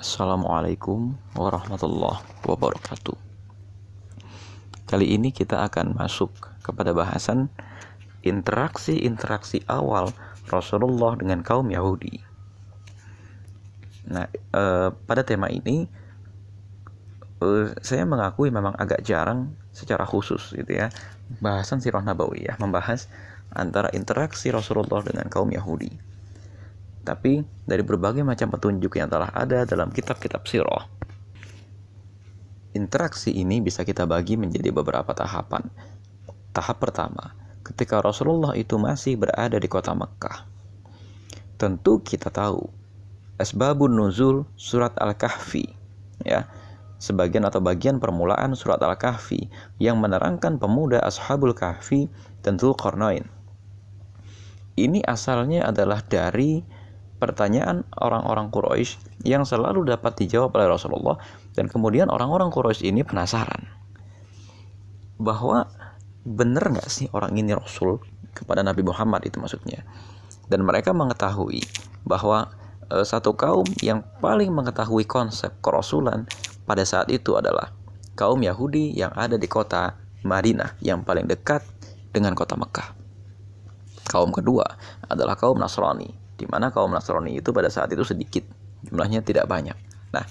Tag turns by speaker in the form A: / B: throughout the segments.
A: Assalamualaikum warahmatullahi wabarakatuh. Kali ini kita akan masuk kepada bahasan interaksi-interaksi awal Rasulullah dengan kaum Yahudi. Nah, eh, pada tema ini eh, saya mengakui memang agak jarang secara khusus gitu ya bahasan sirah nabawiyah membahas antara interaksi Rasulullah dengan kaum Yahudi. Tapi dari berbagai macam petunjuk yang telah ada dalam kitab-kitab sirah, interaksi ini bisa kita bagi menjadi beberapa tahapan. Tahap pertama, ketika Rasulullah itu masih berada di kota Mekah. Tentu kita tahu asbabun nuzul surat Al-Kahfi ya. Sebagian atau bagian permulaan surat Al-Kahfi yang menerangkan pemuda Ashabul Kahfi dan Zulkarnain. Ini asalnya adalah dari pertanyaan orang-orang Quraisy yang selalu dapat dijawab oleh Rasulullah dan kemudian orang-orang Quraisy ini penasaran bahwa benar nggak sih orang ini Rasul kepada Nabi Muhammad itu maksudnya dan mereka mengetahui bahwa e, satu kaum yang paling mengetahui konsep kerasulan pada saat itu adalah kaum Yahudi yang ada di kota Madinah yang paling dekat dengan kota Mekah. Kaum kedua adalah kaum Nasrani di mana kaum Nasrani itu pada saat itu sedikit, jumlahnya tidak banyak. Nah,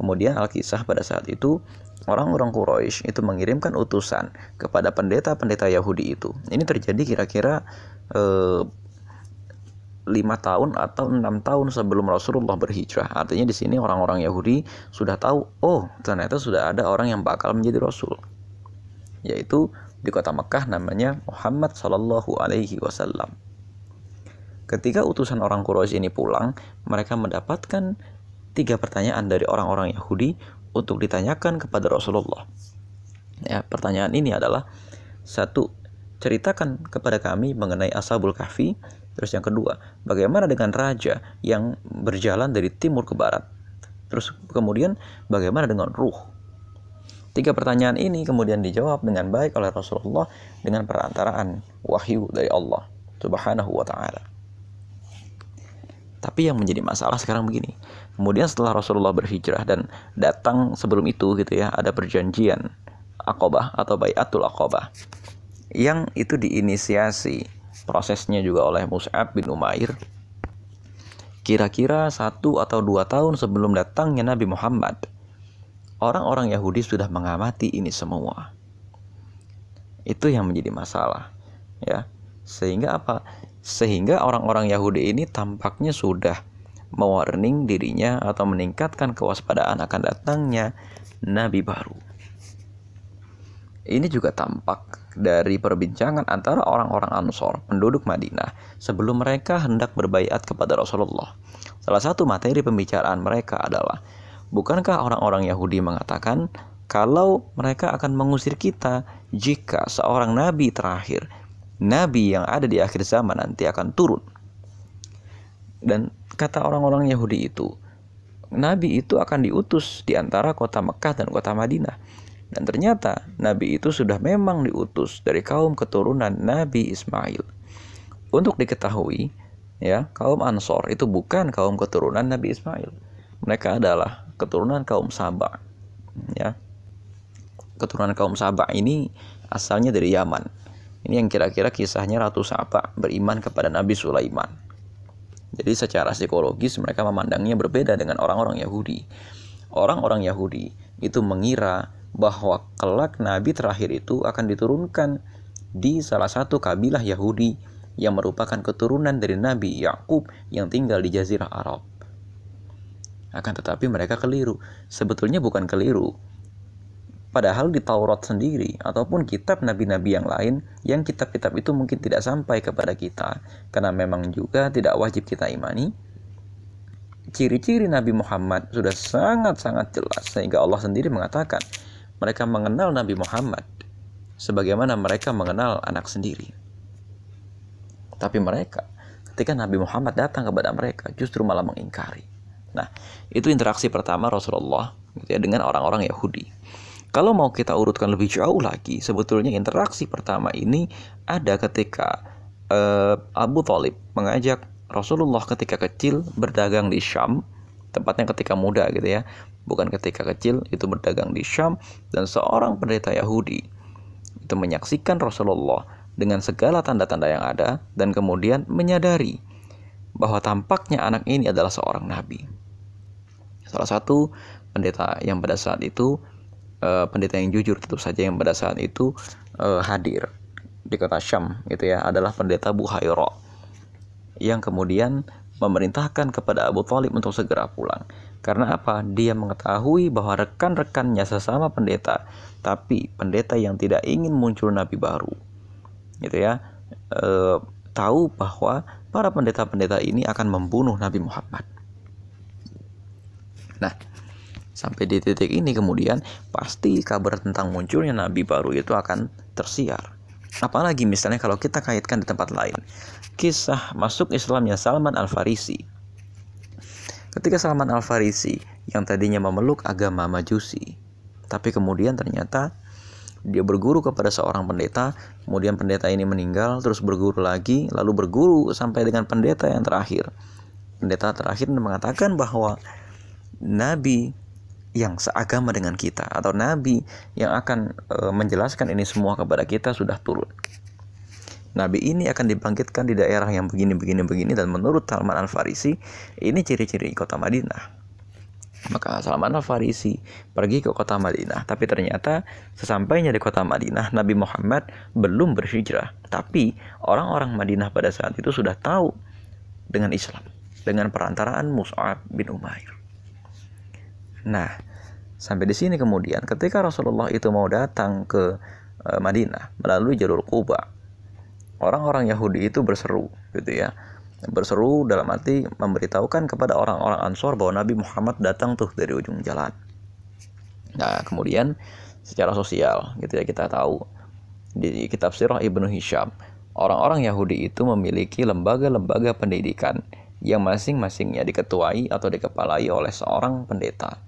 A: kemudian Alkisah pada saat itu orang-orang Quraisy itu mengirimkan utusan kepada pendeta-pendeta Yahudi itu. Ini terjadi kira-kira eh, lima tahun atau enam tahun sebelum Rasulullah berhijrah. Artinya di sini orang-orang Yahudi sudah tahu, oh ternyata sudah ada orang yang bakal menjadi Rasul, yaitu di kota Mekah namanya Muhammad Shallallahu Alaihi Wasallam. Ketika utusan orang Quraisy ini pulang, mereka mendapatkan tiga pertanyaan dari orang-orang Yahudi untuk ditanyakan kepada Rasulullah. Ya, pertanyaan ini adalah satu, ceritakan kepada kami mengenai Ashabul Kahfi. Terus yang kedua, bagaimana dengan raja yang berjalan dari timur ke barat? Terus kemudian bagaimana dengan ruh? Tiga pertanyaan ini kemudian dijawab dengan baik oleh Rasulullah dengan perantaraan wahyu dari Allah Subhanahu wa taala. Tapi yang menjadi masalah sekarang begini. Kemudian setelah Rasulullah berhijrah dan datang sebelum itu gitu ya, ada perjanjian Aqabah atau Bayatul Aqabah. Yang itu diinisiasi prosesnya juga oleh Mus'ab bin Umair. Kira-kira satu atau dua tahun sebelum datangnya Nabi Muhammad, orang-orang Yahudi sudah mengamati ini semua. Itu yang menjadi masalah, ya. Sehingga apa? Sehingga orang-orang Yahudi ini tampaknya sudah mewarning dirinya atau meningkatkan kewaspadaan akan datangnya nabi baru. Ini juga tampak dari perbincangan antara orang-orang Ansor, penduduk Madinah, sebelum mereka hendak berbaiat kepada Rasulullah. Salah satu materi pembicaraan mereka adalah, bukankah orang-orang Yahudi mengatakan kalau mereka akan mengusir kita jika seorang nabi terakhir nabi yang ada di akhir zaman nanti akan turun. Dan kata orang-orang Yahudi itu, nabi itu akan diutus di antara kota Mekah dan kota Madinah. Dan ternyata nabi itu sudah memang diutus dari kaum keturunan Nabi Ismail. Untuk diketahui, ya, kaum Ansor itu bukan kaum keturunan Nabi Ismail. Mereka adalah keturunan kaum Sabah. Ya. Keturunan kaum Sabah ini asalnya dari Yaman ini yang kira-kira kisahnya Ratu Saba beriman kepada Nabi Sulaiman. Jadi secara psikologis mereka memandangnya berbeda dengan orang-orang Yahudi. Orang-orang Yahudi itu mengira bahwa kelak Nabi terakhir itu akan diturunkan di salah satu kabilah Yahudi yang merupakan keturunan dari Nabi Yakub yang tinggal di Jazirah Arab. Akan tetapi mereka keliru. Sebetulnya bukan keliru, Padahal di Taurat sendiri ataupun kitab nabi-nabi yang lain yang kitab-kitab itu mungkin tidak sampai kepada kita karena memang juga tidak wajib kita imani. Ciri-ciri Nabi Muhammad sudah sangat-sangat jelas sehingga Allah sendiri mengatakan mereka mengenal Nabi Muhammad sebagaimana mereka mengenal anak sendiri. Tapi mereka ketika Nabi Muhammad datang kepada mereka justru malah mengingkari. Nah, itu interaksi pertama Rasulullah gitu ya, dengan orang-orang Yahudi. Kalau mau kita urutkan lebih jauh lagi, sebetulnya interaksi pertama ini ada ketika uh, Abu Talib mengajak Rasulullah ketika kecil berdagang di Syam, Tempatnya ketika muda gitu ya, bukan ketika kecil itu berdagang di Syam dan seorang pendeta Yahudi itu menyaksikan Rasulullah dengan segala tanda-tanda yang ada dan kemudian menyadari bahwa tampaknya anak ini adalah seorang nabi. Salah satu pendeta yang pada saat itu uh, pendeta yang jujur tentu saja yang pada saat itu uh, hadir di kota Syam gitu ya adalah pendeta Buhairo yang kemudian memerintahkan kepada Abu Talib untuk segera pulang. Karena apa? Dia mengetahui bahwa rekan-rekannya sesama pendeta, tapi pendeta yang tidak ingin muncul nabi baru. Gitu ya. E, tahu bahwa para pendeta-pendeta ini akan membunuh Nabi Muhammad. Nah, sampai di titik ini kemudian pasti kabar tentang munculnya nabi baru itu akan tersiar. Apalagi misalnya kalau kita kaitkan di tempat lain. Kisah masuk Islamnya Salman Al-Farisi. Ketika Salman Al-Farisi yang tadinya memeluk agama Majusi, tapi kemudian ternyata dia berguru kepada seorang pendeta, kemudian pendeta ini meninggal, terus berguru lagi, lalu berguru sampai dengan pendeta yang terakhir. Pendeta terakhir mengatakan bahwa nabi yang seagama dengan kita atau nabi yang akan e, menjelaskan ini semua kepada kita sudah turun. Nabi ini akan dibangkitkan di daerah yang begini begini begini dan menurut Salman Al Farisi ini ciri-ciri kota Madinah. Maka Salman Al Farisi pergi ke kota Madinah, tapi ternyata sesampainya di kota Madinah Nabi Muhammad belum berhijrah. Tapi orang-orang Madinah pada saat itu sudah tahu dengan Islam dengan perantaraan Mus'ab bin Umair. Nah, Sampai di sini kemudian ketika Rasulullah itu mau datang ke e, Madinah melalui jalur Kuba, orang-orang Yahudi itu berseru gitu ya. Berseru dalam arti memberitahukan kepada orang-orang Ansor bahwa Nabi Muhammad datang tuh dari ujung jalan. Nah, kemudian secara sosial gitu ya kita tahu di kitab Sirah Ibnu Hisham, orang-orang Yahudi itu memiliki lembaga-lembaga pendidikan yang masing-masingnya diketuai atau dikepalai oleh seorang pendeta.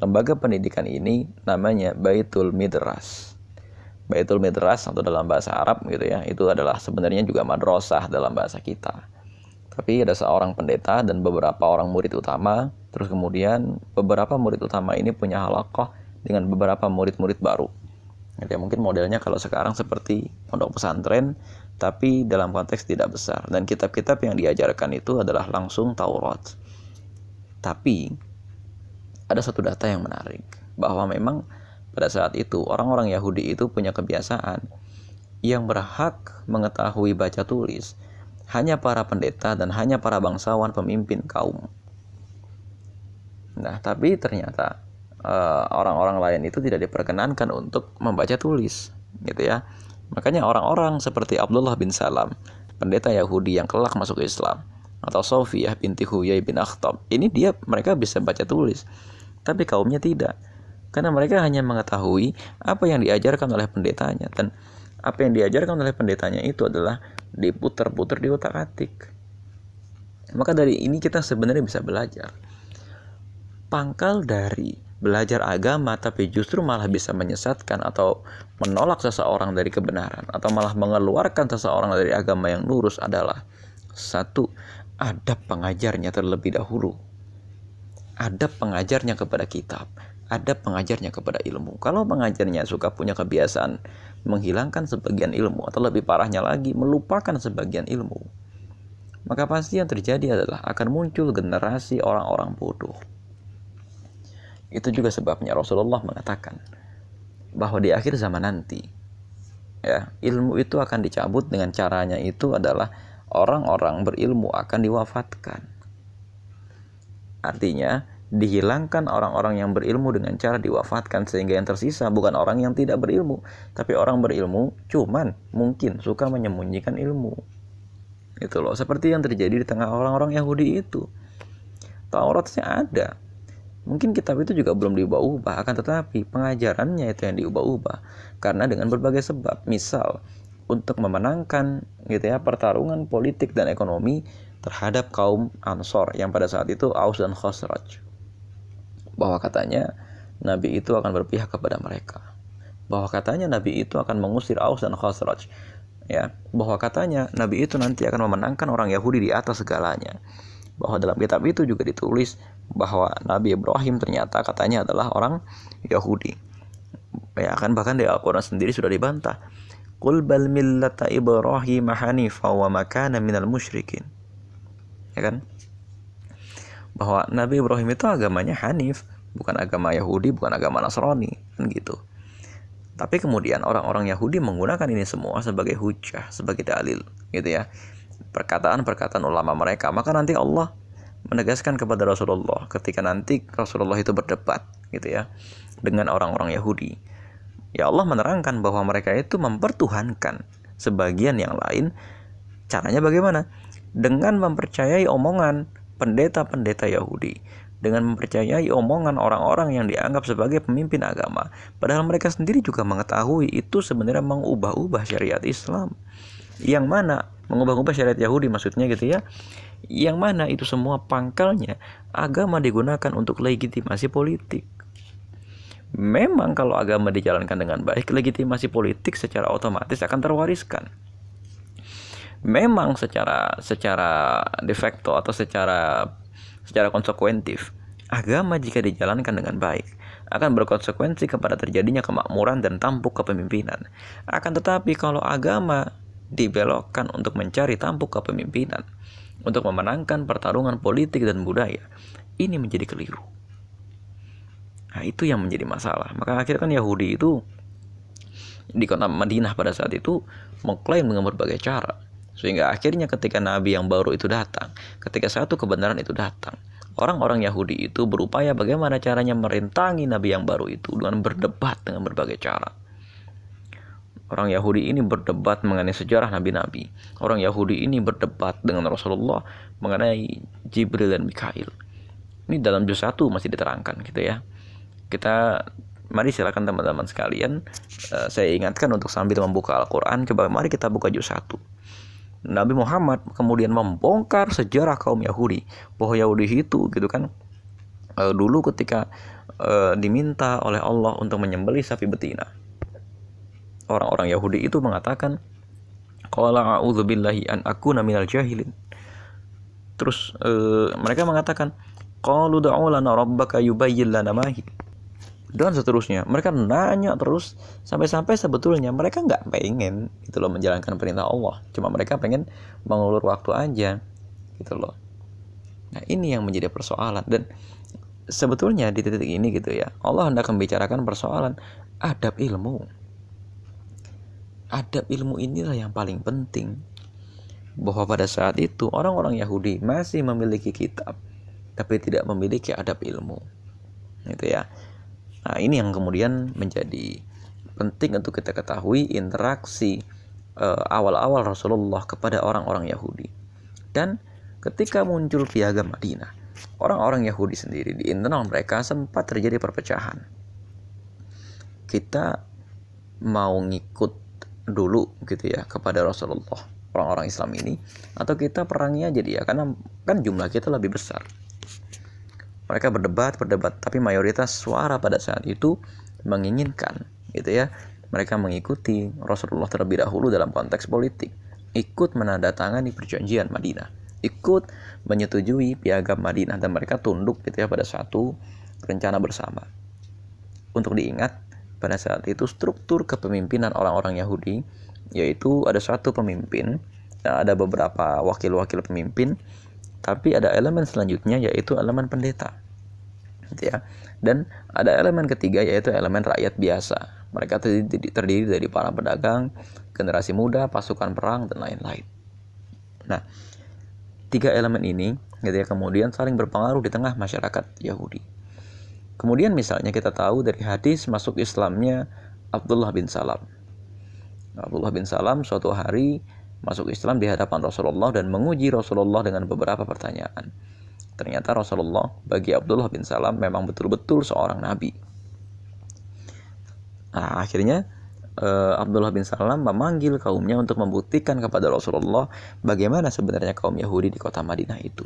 A: Lembaga pendidikan ini namanya Baitul Midras. Baitul Midras atau dalam bahasa Arab gitu ya, itu adalah sebenarnya juga madrasah dalam bahasa kita. Tapi ada seorang pendeta dan beberapa orang murid utama, terus kemudian beberapa murid utama ini punya halakoh dengan beberapa murid-murid baru. Jadi mungkin modelnya kalau sekarang seperti pondok pesantren, tapi dalam konteks tidak besar. Dan kitab-kitab yang diajarkan itu adalah langsung Taurat. Tapi ada satu data yang menarik bahwa memang pada saat itu orang-orang Yahudi itu punya kebiasaan yang berhak mengetahui baca tulis hanya para pendeta dan hanya para bangsawan pemimpin kaum. Nah, tapi ternyata eh, orang-orang uh, lain itu tidak diperkenankan untuk membaca tulis, gitu ya. Makanya orang-orang seperti Abdullah bin Salam, pendeta Yahudi yang kelak masuk Islam, atau Sofiyah binti Huyai bin Akhtab, ini dia mereka bisa baca tulis tapi kaumnya tidak. Karena mereka hanya mengetahui apa yang diajarkan oleh pendetanya dan apa yang diajarkan oleh pendetanya itu adalah diputar-putar di otak-atik. Maka dari ini kita sebenarnya bisa belajar. Pangkal dari belajar agama tapi justru malah bisa menyesatkan atau menolak seseorang dari kebenaran atau malah mengeluarkan seseorang dari agama yang lurus adalah satu adab pengajarnya terlebih dahulu ada pengajarnya kepada kitab, ada pengajarnya kepada ilmu. Kalau pengajarnya suka punya kebiasaan menghilangkan sebagian ilmu atau lebih parahnya lagi melupakan sebagian ilmu, maka pasti yang terjadi adalah akan muncul generasi orang-orang bodoh. Itu juga sebabnya Rasulullah mengatakan bahwa di akhir zaman nanti ya, ilmu itu akan dicabut dengan caranya itu adalah orang-orang berilmu akan diwafatkan Artinya, dihilangkan orang-orang yang berilmu dengan cara diwafatkan sehingga yang tersisa bukan orang yang tidak berilmu, tapi orang berilmu cuman mungkin suka menyembunyikan ilmu. Itu loh, seperti yang terjadi di tengah orang-orang Yahudi itu. Tauratnya ada. Mungkin kitab itu juga belum diubah-ubah, akan tetapi pengajarannya itu yang diubah-ubah. Karena dengan berbagai sebab, misal untuk memenangkan gitu ya pertarungan politik dan ekonomi terhadap kaum Ansor yang pada saat itu Aus dan Khosraj. Bahwa katanya Nabi itu akan berpihak kepada mereka. Bahwa katanya Nabi itu akan mengusir Aus dan Khosraj. Ya, bahwa katanya Nabi itu nanti akan memenangkan orang Yahudi di atas segalanya. bahwa dalam kitab itu juga ditulis bahwa Nabi Ibrahim ternyata katanya adalah orang Yahudi. Ya kan bahkan di Al-Qur'an sendiri sudah dibantah. Qul bal millata Ibrahim hanifa wa makana minal musyrikin. Ya kan? Bahwa Nabi Ibrahim itu agamanya Hanif, bukan agama Yahudi, bukan agama Nasrani, kan gitu. Tapi kemudian orang-orang Yahudi menggunakan ini semua sebagai hujah, sebagai dalil, gitu ya. Perkataan-perkataan ulama mereka. Maka nanti Allah menegaskan kepada Rasulullah ketika nanti Rasulullah itu berdebat, gitu ya, dengan orang-orang Yahudi. Ya Allah menerangkan bahwa mereka itu mempertuhankan sebagian yang lain. Caranya bagaimana? Dengan mempercayai omongan pendeta-pendeta Yahudi dengan mempercayai omongan orang-orang yang dianggap sebagai pemimpin agama. Padahal mereka sendiri juga mengetahui itu sebenarnya mengubah-ubah syariat Islam. Yang mana mengubah-ubah syariat Yahudi maksudnya gitu ya. Yang mana itu semua pangkalnya agama digunakan untuk legitimasi politik. Memang kalau agama dijalankan dengan baik, legitimasi politik secara otomatis akan terwariskan memang secara secara de facto atau secara secara konsekuentif. Agama jika dijalankan dengan baik akan berkonsekuensi kepada terjadinya kemakmuran dan tampuk kepemimpinan. Akan tetapi kalau agama dibelokkan untuk mencari tampuk kepemimpinan, untuk memenangkan pertarungan politik dan budaya, ini menjadi keliru. Nah, itu yang menjadi masalah. Maka akhirnya kan Yahudi itu di kota Madinah pada saat itu mengklaim dengan berbagai cara sehingga akhirnya ketika Nabi yang baru itu datang, ketika satu kebenaran itu datang, orang-orang Yahudi itu berupaya bagaimana caranya merintangi Nabi yang baru itu dengan berdebat dengan berbagai cara. Orang Yahudi ini berdebat mengenai sejarah nabi-nabi. Orang Yahudi ini berdebat dengan Rasulullah mengenai Jibril dan Mikail. Ini dalam juz 1 masih diterangkan gitu ya. Kita mari silakan teman-teman sekalian uh, saya ingatkan untuk sambil membuka Al-Qur'an coba mari kita buka juz 1. Nabi Muhammad kemudian membongkar sejarah kaum Yahudi. Bahwa Yahudi itu gitu kan e, dulu ketika e, diminta oleh Allah untuk menyembelih sapi betina. Orang-orang Yahudi itu mengatakan qala a'udzubillahi an akuna minal jahilin. Terus e, mereka mengatakan qalu da'u lana rabbaka yubayyin dan seterusnya. Mereka nanya terus sampai-sampai sebetulnya mereka nggak pengen gitu loh menjalankan perintah Allah. Cuma mereka pengen mengulur waktu aja gitu loh. Nah ini yang menjadi persoalan. Dan sebetulnya di titik ini gitu ya Allah hendak membicarakan persoalan adab ilmu. Adab ilmu inilah yang paling penting. Bahwa pada saat itu orang-orang Yahudi masih memiliki kitab tapi tidak memiliki adab ilmu. Gitu ya Nah, ini yang kemudian menjadi penting untuk kita ketahui interaksi uh, awal-awal Rasulullah kepada orang-orang Yahudi. Dan ketika muncul piagam Madinah, orang-orang Yahudi sendiri di internal mereka sempat terjadi perpecahan. Kita mau ngikut dulu gitu ya kepada Rasulullah orang-orang Islam ini atau kita perangi aja dia karena kan jumlah kita lebih besar mereka berdebat berdebat tapi mayoritas suara pada saat itu menginginkan gitu ya. Mereka mengikuti Rasulullah terlebih dahulu dalam konteks politik. Ikut menandatangani perjanjian Madinah. Ikut menyetujui piagam Madinah dan mereka tunduk gitu ya pada satu rencana bersama. Untuk diingat pada saat itu struktur kepemimpinan orang-orang Yahudi yaitu ada satu pemimpin dan ada beberapa wakil-wakil pemimpin tapi ada elemen selanjutnya yaitu elemen pendeta ya. Dan ada elemen ketiga yaitu elemen rakyat biasa. Mereka terdiri dari para pedagang generasi muda pasukan perang dan lain-lain. Nah tiga elemen ini gitu ya kemudian saling berpengaruh di tengah masyarakat Yahudi. Kemudian misalnya kita tahu dari hadis masuk Islamnya Abdullah bin Salam. Abdullah bin Salam suatu hari masuk Islam di hadapan Rasulullah dan menguji Rasulullah dengan beberapa pertanyaan. Ternyata Rasulullah bagi Abdullah bin Salam memang betul-betul seorang nabi. Nah, akhirnya uh, Abdullah bin Salam memanggil kaumnya untuk membuktikan kepada Rasulullah bagaimana sebenarnya kaum Yahudi di kota Madinah itu.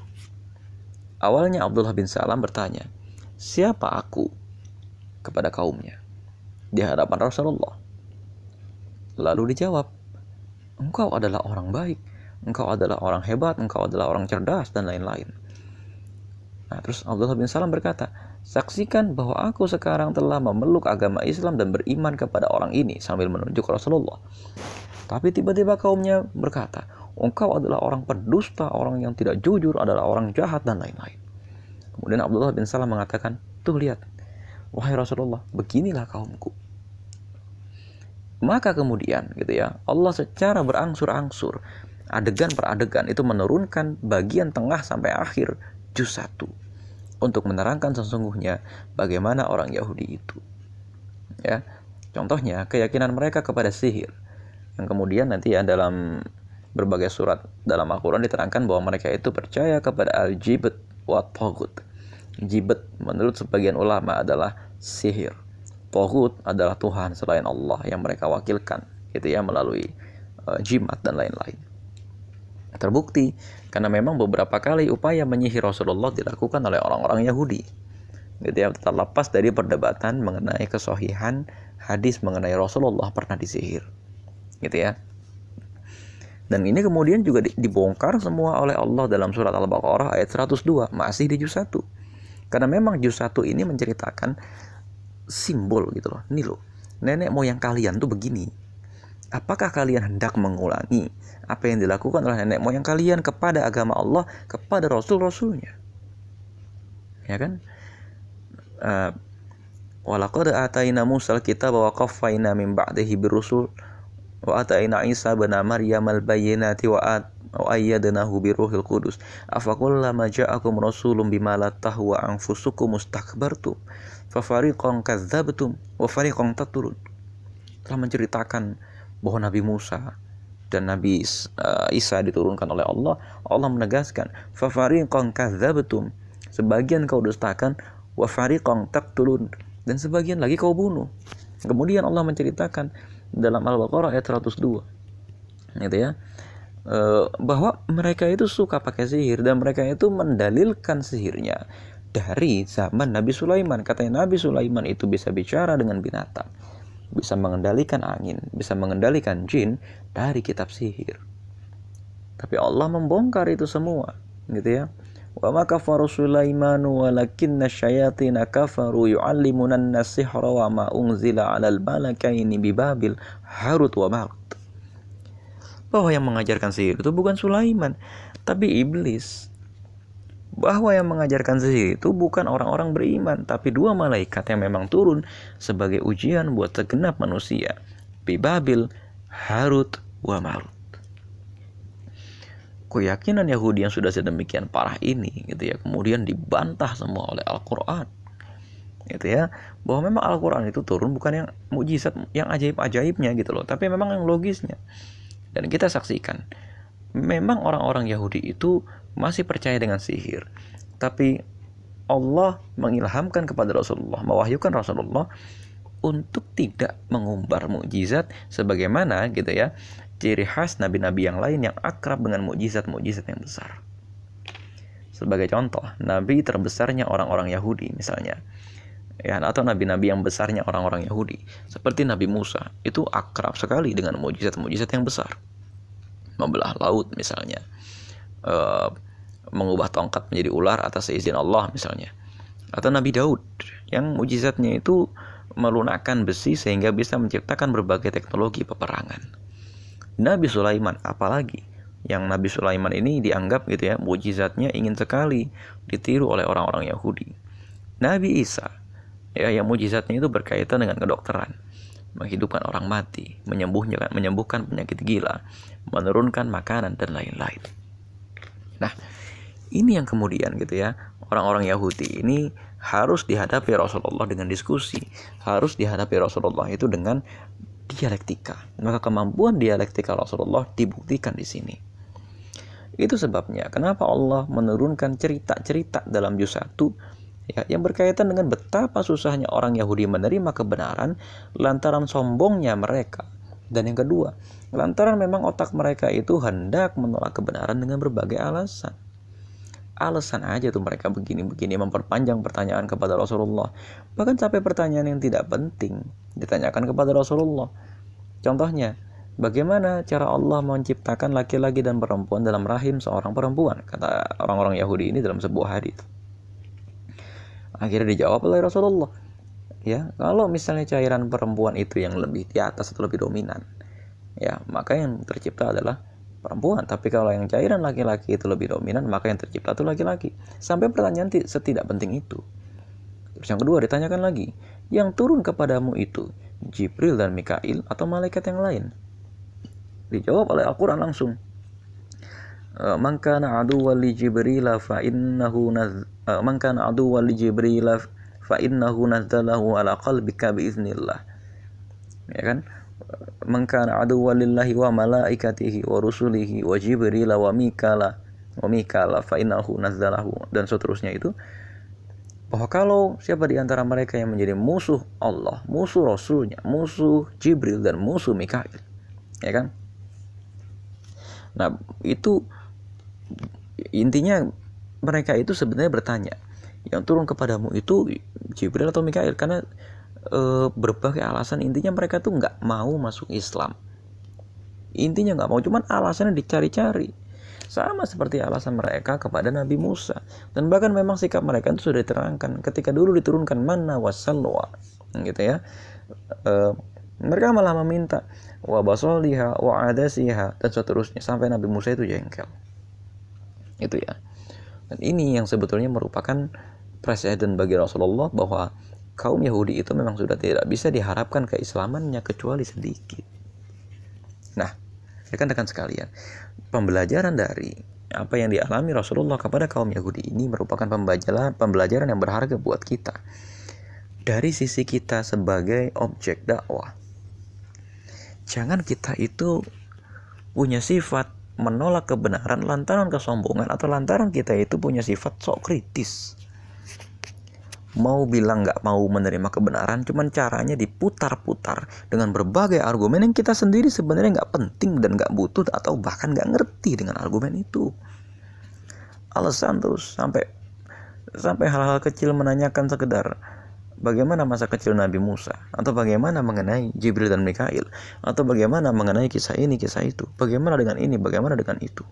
A: Awalnya Abdullah bin Salam bertanya, "Siapa aku?" kepada kaumnya di hadapan Rasulullah. Lalu dijawab, engkau adalah orang baik, engkau adalah orang hebat, engkau adalah orang cerdas, dan lain-lain. Nah, terus Abdullah bin Salam berkata, "Saksikan bahwa aku sekarang telah memeluk agama Islam dan beriman kepada orang ini," sambil menunjuk Rasulullah. Tapi tiba-tiba kaumnya berkata, "Engkau adalah orang pendusta, orang yang tidak jujur, adalah orang jahat dan lain-lain." Kemudian Abdullah bin Salam mengatakan, "Tuh lihat, wahai Rasulullah, beginilah kaumku." Maka kemudian gitu ya, Allah secara berangsur-angsur adegan per adegan itu menurunkan bagian tengah sampai akhir juz 1 untuk menerangkan sesungguhnya bagaimana orang Yahudi itu. Ya. Contohnya keyakinan mereka kepada sihir yang kemudian nanti ya dalam berbagai surat dalam Al-Qur'an diterangkan bahwa mereka itu percaya kepada al-jibt wa tagut. Jibt menurut sebagian ulama adalah sihir. Tagut adalah Tuhan selain Allah yang mereka wakilkan gitu ya melalui uh, jimat dan lain-lain. Terbukti karena memang beberapa kali upaya menyihir Rasulullah dilakukan oleh orang-orang Yahudi. Gitu ya, terlepas dari perdebatan mengenai kesohihan hadis mengenai Rasulullah pernah disihir. Gitu ya. Dan ini kemudian juga dibongkar semua oleh Allah dalam surat Al-Baqarah ayat 102, masih di juz 1. Karena memang juz 1 ini menceritakan simbol gitu loh. Ini loh, nenek moyang kalian tuh begini Apakah kalian hendak mengulangi apa yang dilakukan oleh nenek moyang kalian kepada agama Allah, kepada rasul-rasulnya? Ya kan? Uh, Walaqad ataina Musa al-kitab wa qaffayna min ba'dihi birusul wa ataina Isa bin Maryam al-bayyinati wa at wa ayyadnahu bi ruhil qudus afakullama ja'akum rasulun bima la tahwa anfusukum mustakbartum fa fariqan kadzdzabtum wa fariqan taturun telah menceritakan bahwa Nabi Musa dan Nabi uh, Isa diturunkan oleh Allah, Allah menegaskan, "Fafariqan kadzabtum." Sebagian kau dustakan, wa fariqan taqtulun dan sebagian lagi kau bunuh. Kemudian Allah menceritakan dalam Al-Baqarah ayat 102. Gitu ya. Uh, bahwa mereka itu suka pakai sihir dan mereka itu mendalilkan sihirnya dari zaman Nabi Sulaiman. Katanya Nabi Sulaiman itu bisa bicara dengan binatang bisa mengendalikan angin, bisa mengendalikan jin dari kitab sihir. Tapi Allah membongkar itu semua, gitu ya. Wa ma kafaru Sulaiman walakinna syayatin kafaru yu'allimuna an-sihra wa ma unzila 'alal malakaini bi Babil Harut wa Marut. Bahwa yang mengajarkan sihir itu bukan Sulaiman, tapi iblis bahwa yang mengajarkan sihir itu bukan orang-orang beriman, tapi dua malaikat yang memang turun sebagai ujian buat segenap manusia. Bibabil, Harut, wa Marut. Keyakinan Yahudi yang sudah sedemikian parah ini gitu ya, kemudian dibantah semua oleh Al-Qur'an. Gitu ya, bahwa memang Al-Qur'an itu turun bukan yang mujizat yang ajaib-ajaibnya gitu loh, tapi memang yang logisnya. Dan kita saksikan memang orang-orang Yahudi itu masih percaya dengan sihir. Tapi Allah mengilhamkan kepada Rasulullah, mewahyukan Rasulullah untuk tidak mengumbar mukjizat sebagaimana gitu ya ciri khas nabi-nabi yang lain yang akrab dengan mukjizat-mukjizat yang besar. Sebagai contoh, nabi terbesarnya orang-orang Yahudi misalnya, ya atau nabi-nabi yang besarnya orang-orang Yahudi, seperti Nabi Musa, itu akrab sekali dengan mukjizat-mukjizat yang besar. Membelah laut misalnya, uh, mengubah tongkat menjadi ular atas izin Allah misalnya. Atau Nabi Daud yang mujizatnya itu melunakkan besi sehingga bisa menciptakan berbagai teknologi peperangan. Nabi Sulaiman apalagi yang Nabi Sulaiman ini dianggap gitu ya mujizatnya ingin sekali ditiru oleh orang-orang Yahudi. Nabi Isa ya yang mujizatnya itu berkaitan dengan kedokteran, menghidupkan orang mati, menyembuhkan menyembuhkan penyakit gila, menurunkan makanan dan lain-lain. Nah, ini yang kemudian gitu ya orang-orang Yahudi ini harus dihadapi Rasulullah dengan diskusi harus dihadapi Rasulullah itu dengan dialektika. Maka kemampuan dialektika Rasulullah dibuktikan di sini. Itu sebabnya kenapa Allah menurunkan cerita-cerita dalam juz 1 ya, yang berkaitan dengan betapa susahnya orang Yahudi menerima kebenaran lantaran sombongnya mereka dan yang kedua lantaran memang otak mereka itu hendak menolak kebenaran dengan berbagai alasan alasan aja tuh mereka begini-begini memperpanjang pertanyaan kepada Rasulullah. Bahkan sampai pertanyaan yang tidak penting ditanyakan kepada Rasulullah. Contohnya, bagaimana cara Allah menciptakan laki-laki dan perempuan dalam rahim seorang perempuan? Kata orang-orang Yahudi ini dalam sebuah hadis. Akhirnya dijawab oleh Rasulullah. Ya, kalau misalnya cairan perempuan itu yang lebih di atas atau lebih dominan, ya maka yang tercipta adalah perempuan. Tapi kalau yang cairan laki-laki itu lebih dominan, maka yang tercipta itu laki-laki. Sampai pertanyaan setidak penting itu. Terus yang kedua ditanyakan lagi, yang turun kepadamu itu Jibril dan Mikail atau malaikat yang lain? Dijawab oleh Al-Quran langsung. Eh, man kana aduwwan li Jibril fa innahu naz eh, man kana aduwwan li Jibril fa innahu nazzalahu ala qalbika biiznillah. Ya kan? Man kana aduwwan lillahi wa malaikatihi wa rusulihi wa Jibril wa Mikala wa Mikala fa innahu nazzalahu dan seterusnya itu bahwa kalau siapa di antara mereka yang menjadi musuh Allah, musuh Rasulnya, musuh Jibril dan musuh Mikail, ya kan? Nah itu intinya mereka itu sebenarnya bertanya yang turun kepadamu itu Jibril atau Mikail. Karena e, berbagai alasan intinya mereka tuh nggak mau masuk Islam. Intinya nggak mau cuman alasannya dicari-cari. Sama seperti alasan mereka kepada Nabi Musa. Dan bahkan memang sikap mereka itu sudah diterangkan. Ketika dulu diturunkan mana wasalwa gitu ya. E, mereka malah meminta wa basoliha wa adasiha dan seterusnya sampai Nabi Musa itu jengkel. Itu ya. Dan ini yang sebetulnya merupakan presiden bagi Rasulullah bahwa kaum Yahudi itu memang sudah tidak bisa diharapkan keislamannya kecuali sedikit. Nah rekan-rekan sekalian pembelajaran dari apa yang dialami Rasulullah kepada kaum Yahudi ini merupakan pembelajaran pembelajaran yang berharga buat kita. Dari sisi kita sebagai objek dakwah jangan kita itu punya sifat menolak kebenaran lantaran kesombongan atau lantaran kita itu punya sifat sok kritis mau bilang nggak mau menerima kebenaran cuman caranya diputar-putar dengan berbagai argumen yang kita sendiri sebenarnya nggak penting dan nggak butuh atau bahkan nggak ngerti dengan argumen itu. Alasan terus sampai sampai hal-hal kecil menanyakan sekedar bagaimana masa kecil Nabi Musa? Atau bagaimana mengenai Jibril dan Mikail? Atau bagaimana mengenai kisah ini kisah itu? Bagaimana dengan ini bagaimana dengan itu?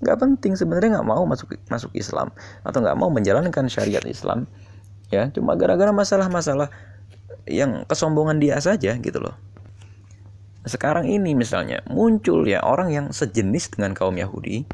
A: Nggak penting sebenarnya nggak mau masuk masuk Islam atau nggak mau menjalankan syariat Islam ya cuma gara-gara masalah-masalah yang kesombongan dia saja gitu loh sekarang ini misalnya muncul ya orang yang sejenis dengan kaum Yahudi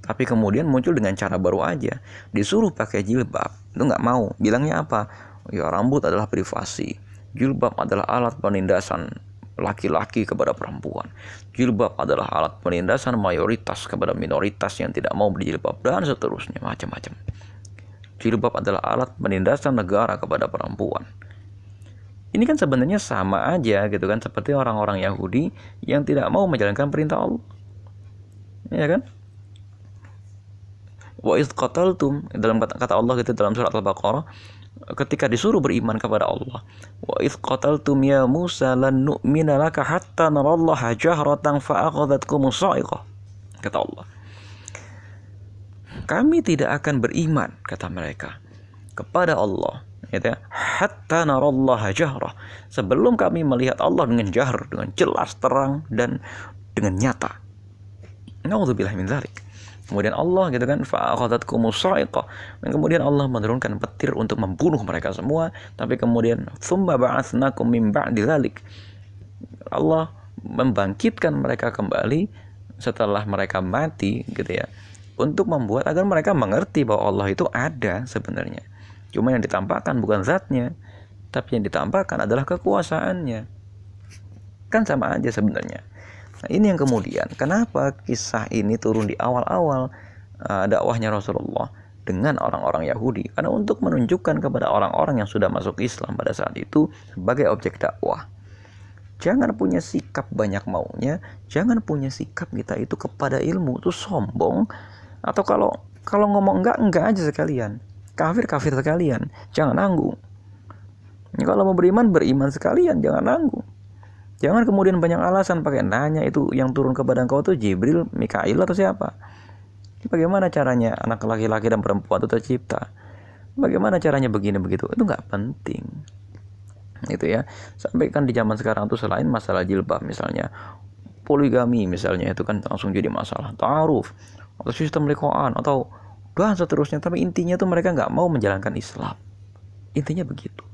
A: tapi kemudian muncul dengan cara baru aja disuruh pakai jilbab itu nggak mau bilangnya apa Ya, rambut adalah privasi. Jilbab adalah alat penindasan laki-laki kepada perempuan. Jilbab adalah alat penindasan mayoritas kepada minoritas yang tidak mau berjilbab dan seterusnya macam-macam. Jilbab adalah alat penindasan negara kepada perempuan. Ini kan sebenarnya sama aja gitu kan seperti orang-orang Yahudi yang tidak mau menjalankan perintah Allah. Ya kan? Wa idh qataltum dalam kata, Allah gitu dalam surat Al-Baqarah ketika disuruh beriman kepada Allah. Wa idh qataltum ya Musa lan nu'mina laka hatta narallaha jahratan fa sa'iqah. Kata Allah. Kami tidak akan beriman kata mereka kepada Allah gitu ya hatta narallaha jahrah sebelum kami melihat Allah dengan jahr dengan jelas terang dan dengan nyata. Nauzubillah min dzalik. Kemudian Allah gitu kan fa'akhadatkum dan kemudian Allah menurunkan petir untuk membunuh mereka semua tapi kemudian tsumma ba'atsnakum min ba'di dzalik. Allah membangkitkan mereka kembali setelah mereka mati gitu ya untuk membuat agar mereka mengerti bahwa Allah itu ada sebenarnya. Cuma yang ditampakkan bukan zatnya, tapi yang ditampakkan adalah kekuasaannya. Kan sama aja sebenarnya. Nah, ini yang kemudian kenapa kisah ini turun di awal-awal uh, dakwahnya Rasulullah dengan orang-orang Yahudi karena untuk menunjukkan kepada orang-orang yang sudah masuk Islam pada saat itu sebagai objek dakwah. Jangan punya sikap banyak maunya, jangan punya sikap kita itu kepada ilmu itu sombong atau kalau kalau ngomong enggak enggak aja sekalian. Kafir kafir sekalian, jangan nanggung. Kalau mau beriman beriman sekalian, jangan nanggung. Jangan kemudian banyak alasan pakai nanya itu yang turun kepada engkau itu Jibril, Mikail atau siapa? Bagaimana caranya anak laki-laki dan perempuan itu tercipta? Bagaimana caranya begini begitu? Itu nggak penting. Itu ya. Sampai kan di zaman sekarang tuh selain masalah jilbab misalnya poligami misalnya itu kan langsung jadi masalah. Ta'aruf atau sistem likoan atau dan seterusnya tapi intinya tuh mereka nggak mau menjalankan Islam. Intinya begitu.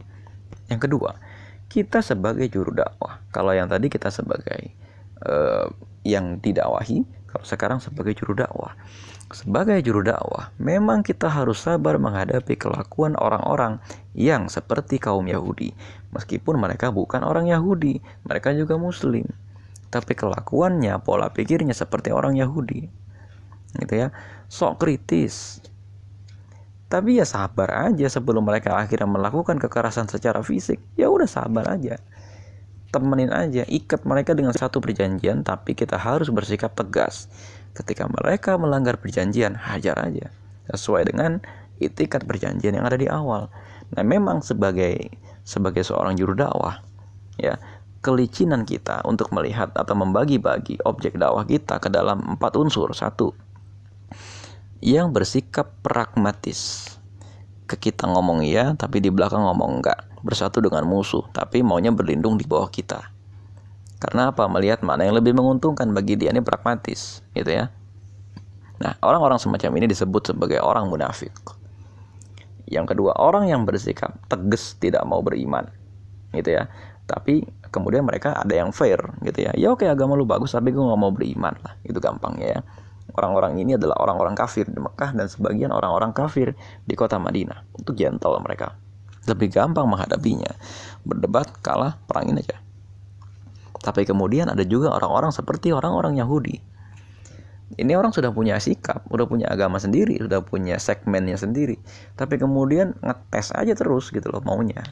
A: Yang kedua kita sebagai juru dakwah. Kalau yang tadi kita sebagai uh, yang didakwahi kalau sekarang sebagai juru dakwah. Sebagai juru dakwah memang kita harus sabar menghadapi kelakuan orang-orang yang seperti kaum Yahudi. Meskipun mereka bukan orang Yahudi mereka juga muslim. Tapi kelakuannya pola pikirnya seperti orang Yahudi gitu ya. Sok kritis. Tapi ya sabar aja sebelum mereka akhirnya melakukan kekerasan secara fisik. Ya udah sabar aja. Temenin aja ikat mereka dengan satu perjanjian tapi kita harus bersikap tegas. Ketika mereka melanggar perjanjian hajar aja. Sesuai dengan itikat perjanjian yang ada di awal. Nah memang sebagai sebagai seorang juru dakwah ya kelicinan kita untuk melihat atau membagi-bagi objek dakwah kita ke dalam empat unsur. Satu yang bersikap pragmatis. Ke kita ngomong iya, tapi di belakang ngomong enggak. Bersatu dengan musuh, tapi maunya berlindung di bawah kita. Karena apa? Melihat mana yang lebih menguntungkan bagi dia ini pragmatis, gitu ya. Nah, orang-orang semacam ini disebut sebagai orang munafik. Yang kedua, orang yang bersikap tegas tidak mau beriman, gitu ya. Tapi kemudian mereka ada yang fair, gitu ya. Ya oke agama lu bagus, tapi gue nggak mau beriman lah, itu gampang ya orang-orang ini adalah orang-orang kafir di Mekah dan sebagian orang-orang kafir di kota Madinah. Itu gentle mereka. Lebih gampang menghadapinya. Berdebat kalah perangin aja. Tapi kemudian ada juga orang-orang seperti orang-orang Yahudi. Ini orang sudah punya sikap, sudah punya agama sendiri, sudah punya segmennya sendiri. Tapi kemudian ngetes aja terus gitu loh maunya.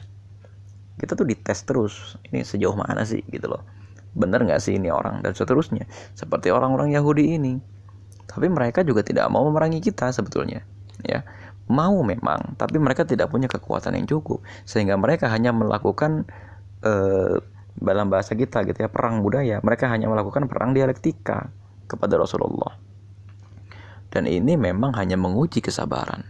A: Kita tuh dites terus. Ini sejauh mana sih gitu loh. Bener nggak sih ini orang dan seterusnya. Seperti orang-orang Yahudi ini tapi mereka juga tidak mau memerangi kita sebetulnya ya. Mau memang tapi mereka tidak punya kekuatan yang cukup. Sehingga mereka hanya melakukan eh, dalam bahasa kita gitu ya perang budaya. Mereka hanya melakukan perang dialektika kepada Rasulullah. Dan ini memang hanya menguji kesabaran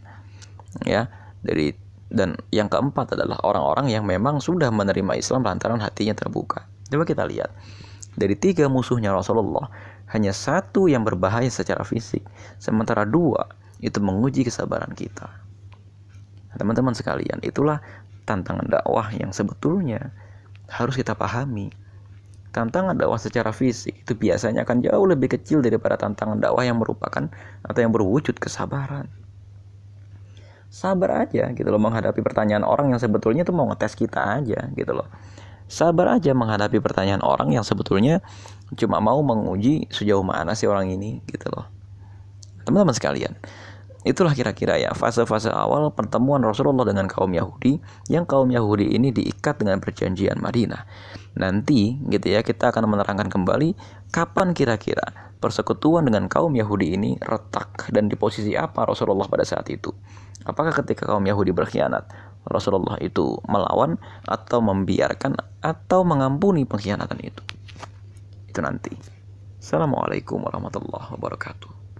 A: ya. Dari dan yang keempat adalah orang-orang yang memang sudah menerima Islam lantaran hatinya terbuka. Coba kita lihat. Dari tiga musuhnya Rasulullah hanya satu yang berbahaya secara fisik, sementara dua itu menguji kesabaran kita. Teman-teman sekalian, itulah tantangan dakwah yang sebetulnya harus kita pahami. Tantangan dakwah secara fisik itu biasanya akan jauh lebih kecil daripada tantangan dakwah yang merupakan atau yang berwujud kesabaran. Sabar aja gitu loh menghadapi pertanyaan orang yang sebetulnya itu mau ngetes kita aja gitu loh sabar aja menghadapi pertanyaan orang yang sebetulnya cuma mau menguji sejauh mana sih orang ini gitu loh. Teman-teman sekalian itulah kira-kira ya fase-fase awal pertemuan Rasulullah dengan kaum Yahudi yang kaum Yahudi ini diikat dengan perjanjian Madinah. Nanti gitu ya kita akan menerangkan kembali kapan kira-kira persekutuan dengan kaum Yahudi ini retak dan di posisi apa Rasulullah pada saat itu. Apakah ketika kaum Yahudi berkhianat Rasulullah itu melawan atau membiarkan atau mengampuni pengkhianatan itu. Itu nanti. Assalamualaikum warahmatullahi wabarakatuh.